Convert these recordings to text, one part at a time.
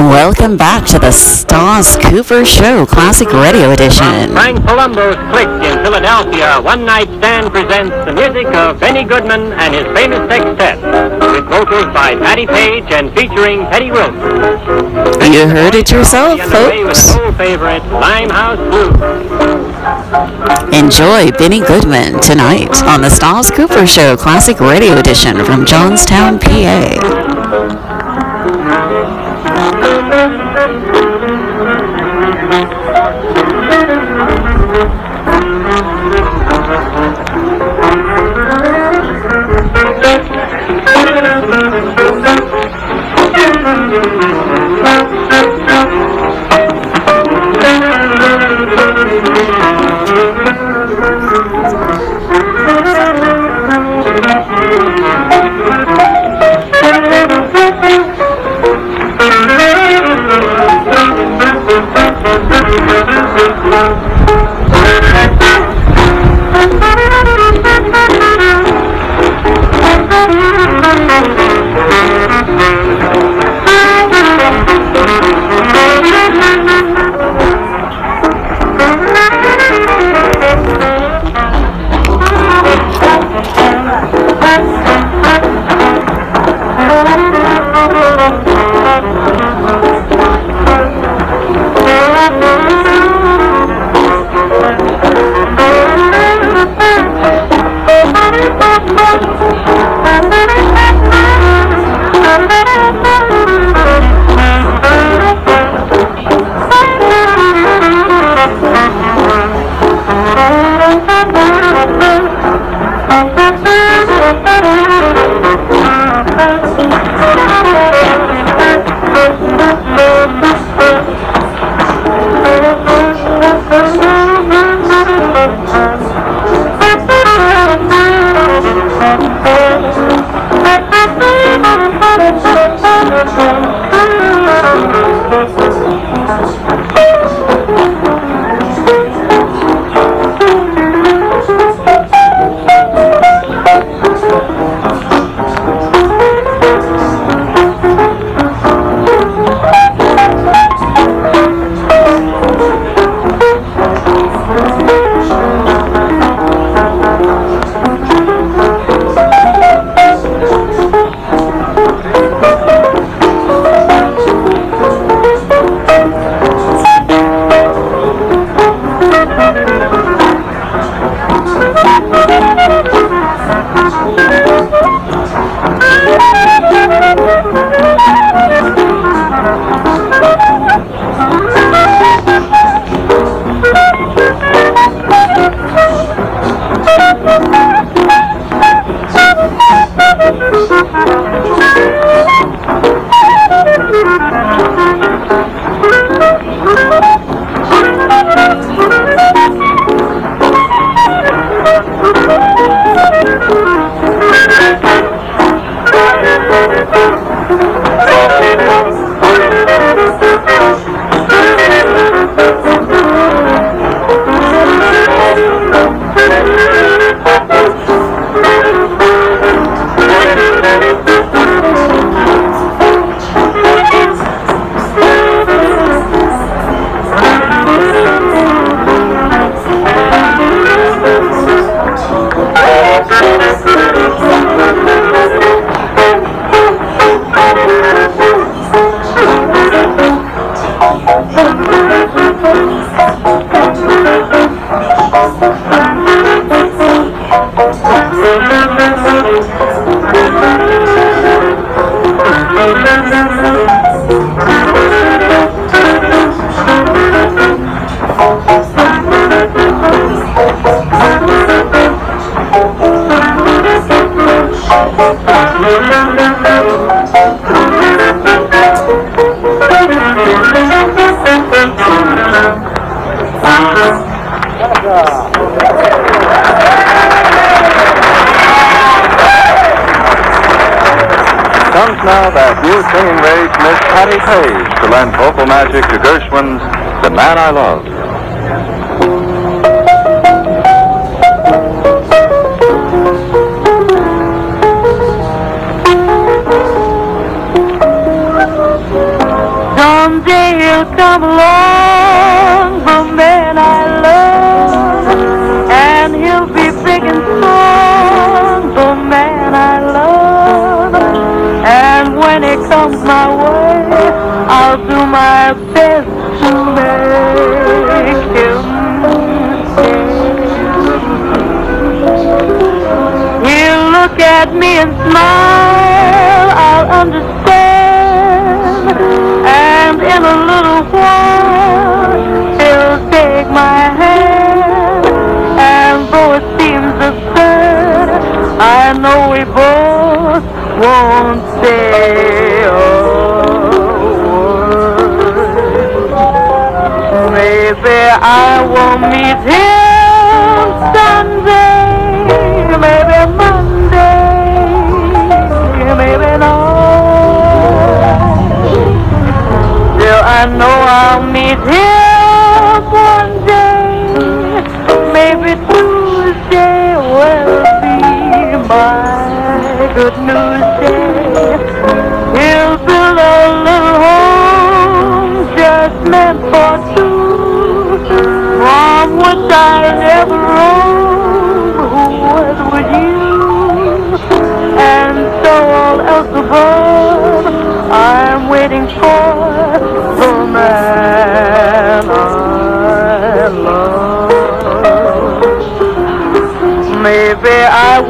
Welcome back to the Stas Cooper Show Classic Radio Edition. Frank Palumbo's Click in Philadelphia, One Night Stand presents the music of Benny Goodman and his famous sextet, with vocals by Patti Page and featuring Teddy Wilson. You heard it yourself, And with folks. an old favorite, Limehouse Blues. Enjoy Benny Goodman tonight on the Stas Cooper Show Classic Radio Edition from Johnstown, PA. as Patti Page to lend vocal magic to Gershwin's The Man I Love. Someday he'll come along at me and smile, I'll understand. And in a little while, he'll take my hand. And though it seems absurd, I know we both won't say a word. Maybe I won't meet him.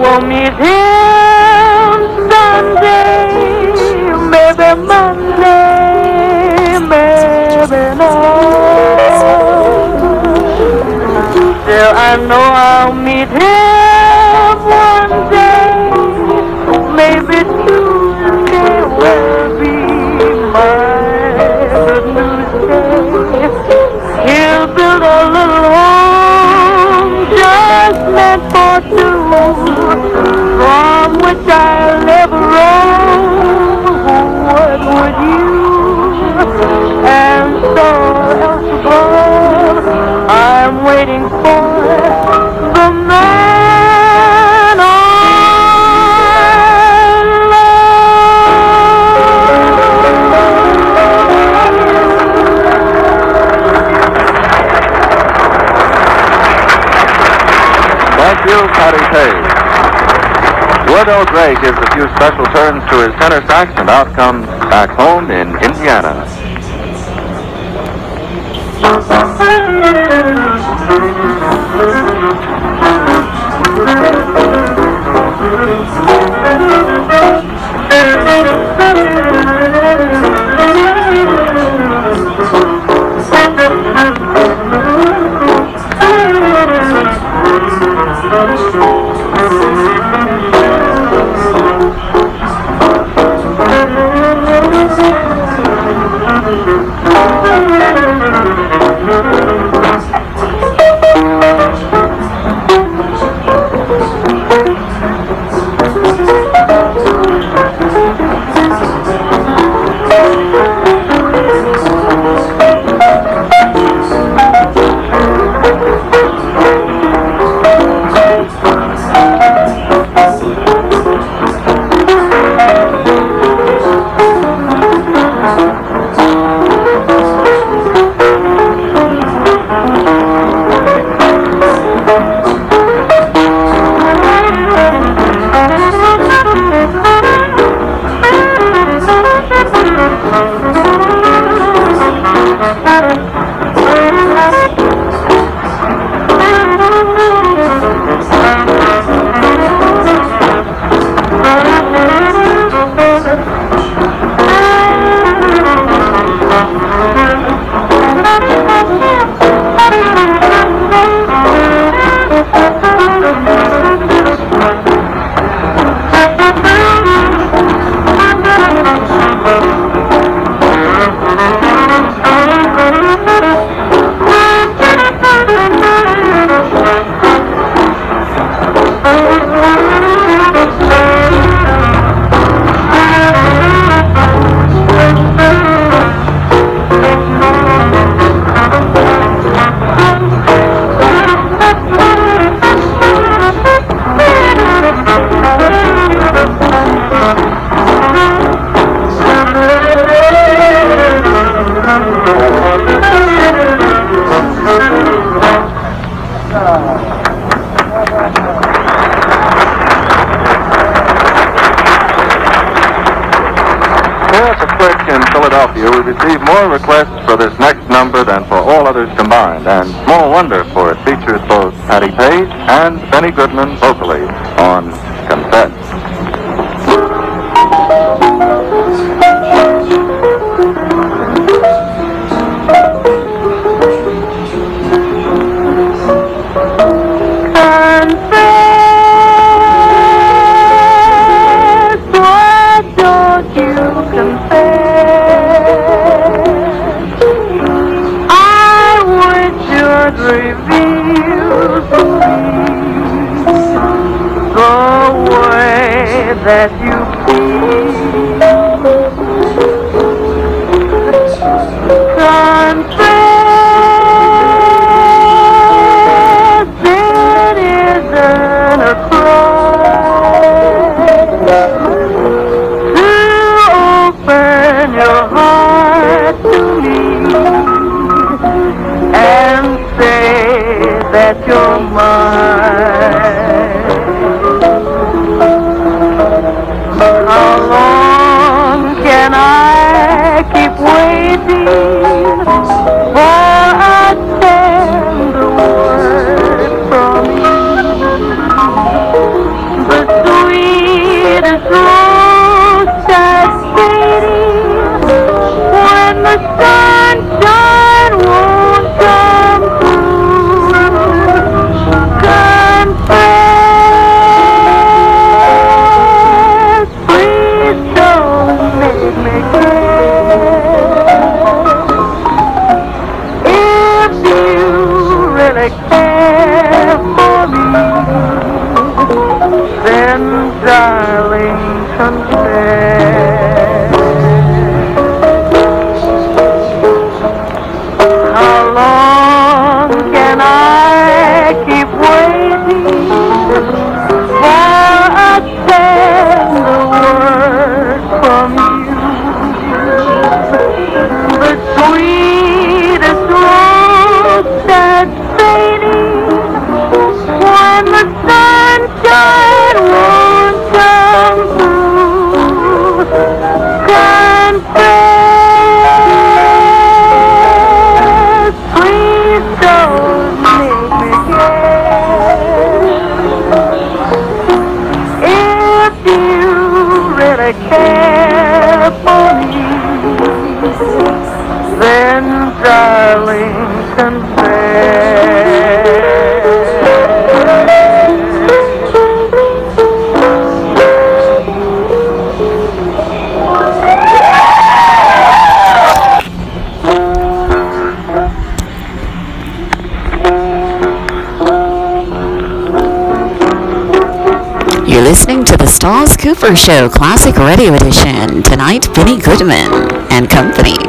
I will meet him Sunday, maybe Monday, maybe not. Still, I know I'll meet him you, Patti Page. Wardell Gray gives a few special turns to his tenor sax, and out comes Back Home in Indiana. Here Philadelphia, we receive more requests for this next number than for all others combined, and small wonder, for it features both Patti Page and Benny Goodman vocally Okay. Show Classic Radio Edition. Tonight, Benny Goodman and company.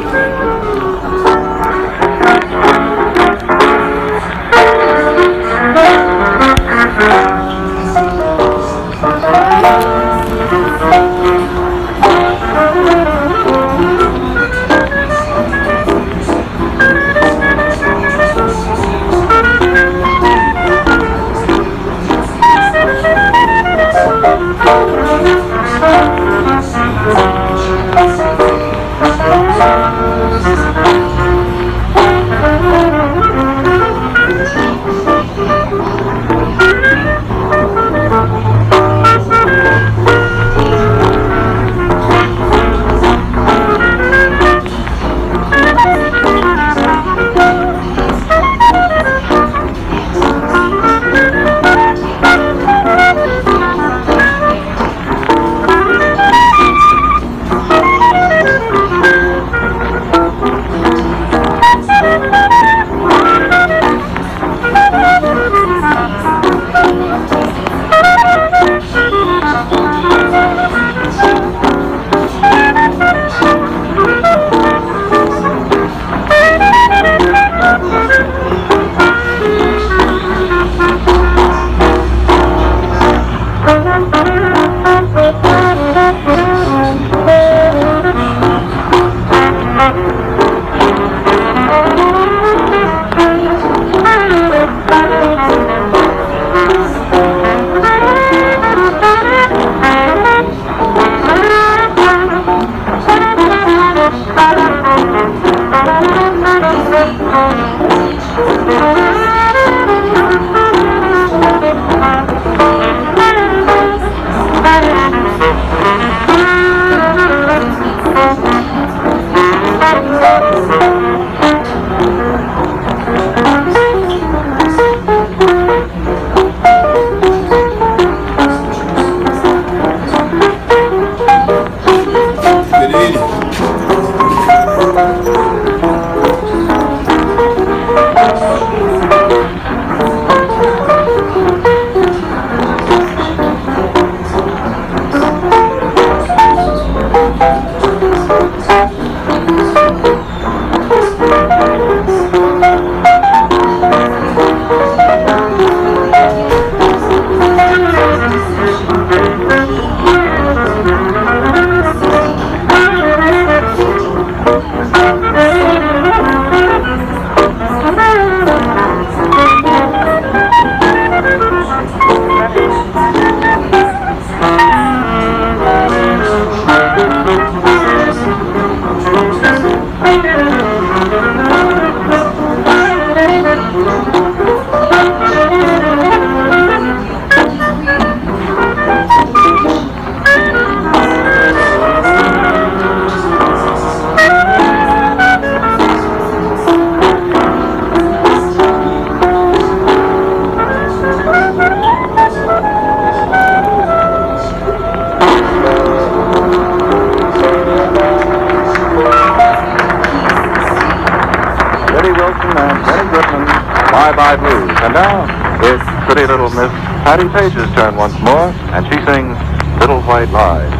Bertie Wilson and Benny Goodman, Bye Bye Blues. And now it's pretty little Miss Patti Page's turn once more, and she sings Little White Lies.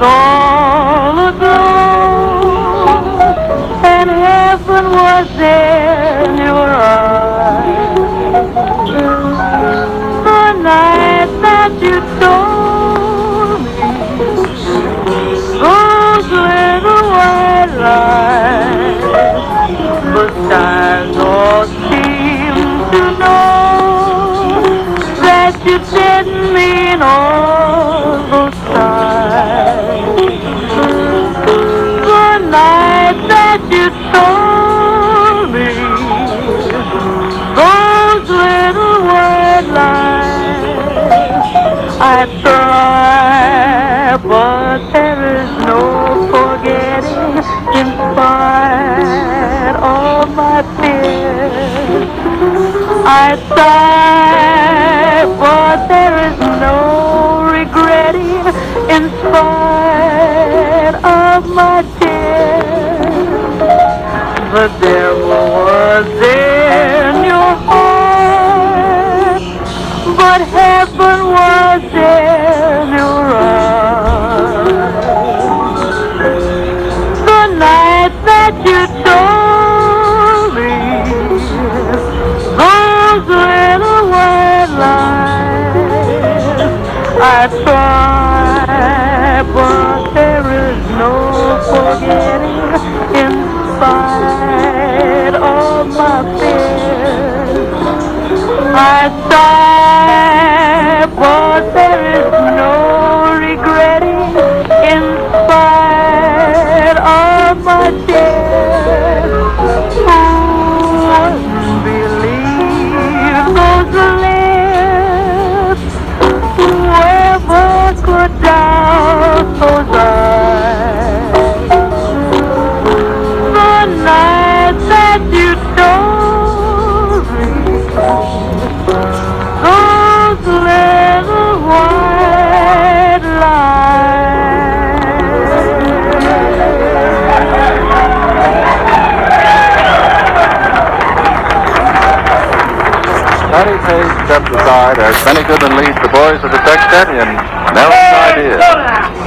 No. You didn't mean all in your heart, but heaven was in your eyes. The night that you told me those little white lies. I try, steps aside eh? as Benny Goodman leads the boys of the sextet in Nell's Idea.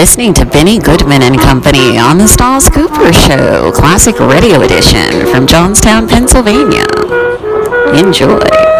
Listening to Benny Goodman and Company on the Stas Cooper Show, Classic Radio Edition from Johnstown, Pennsylvania. Enjoy.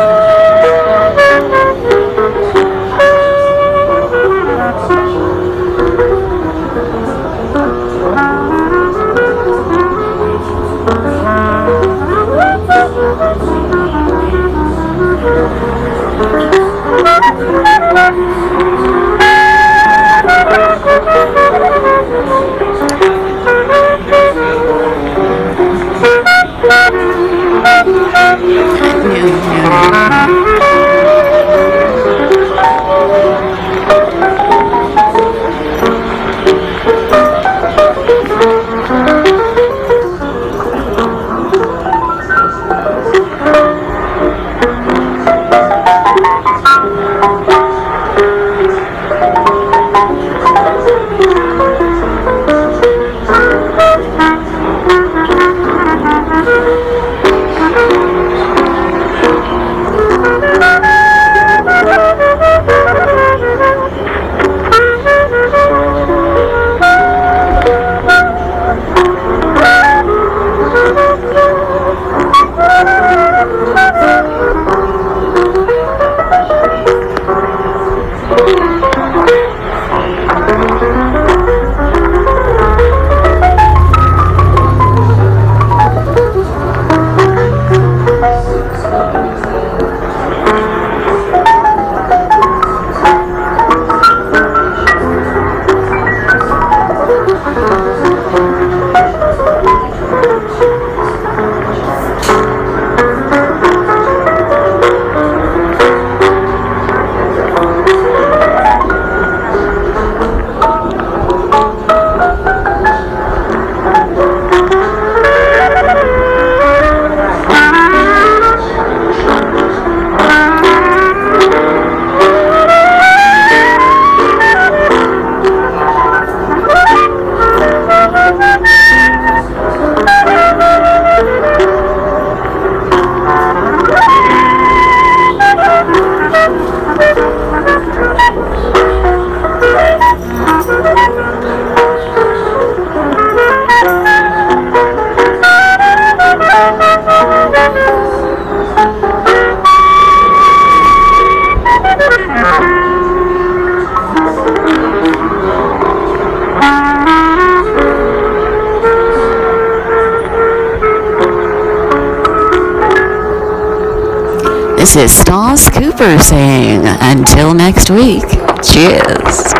Is Stas Cooper saying, until next week, cheers.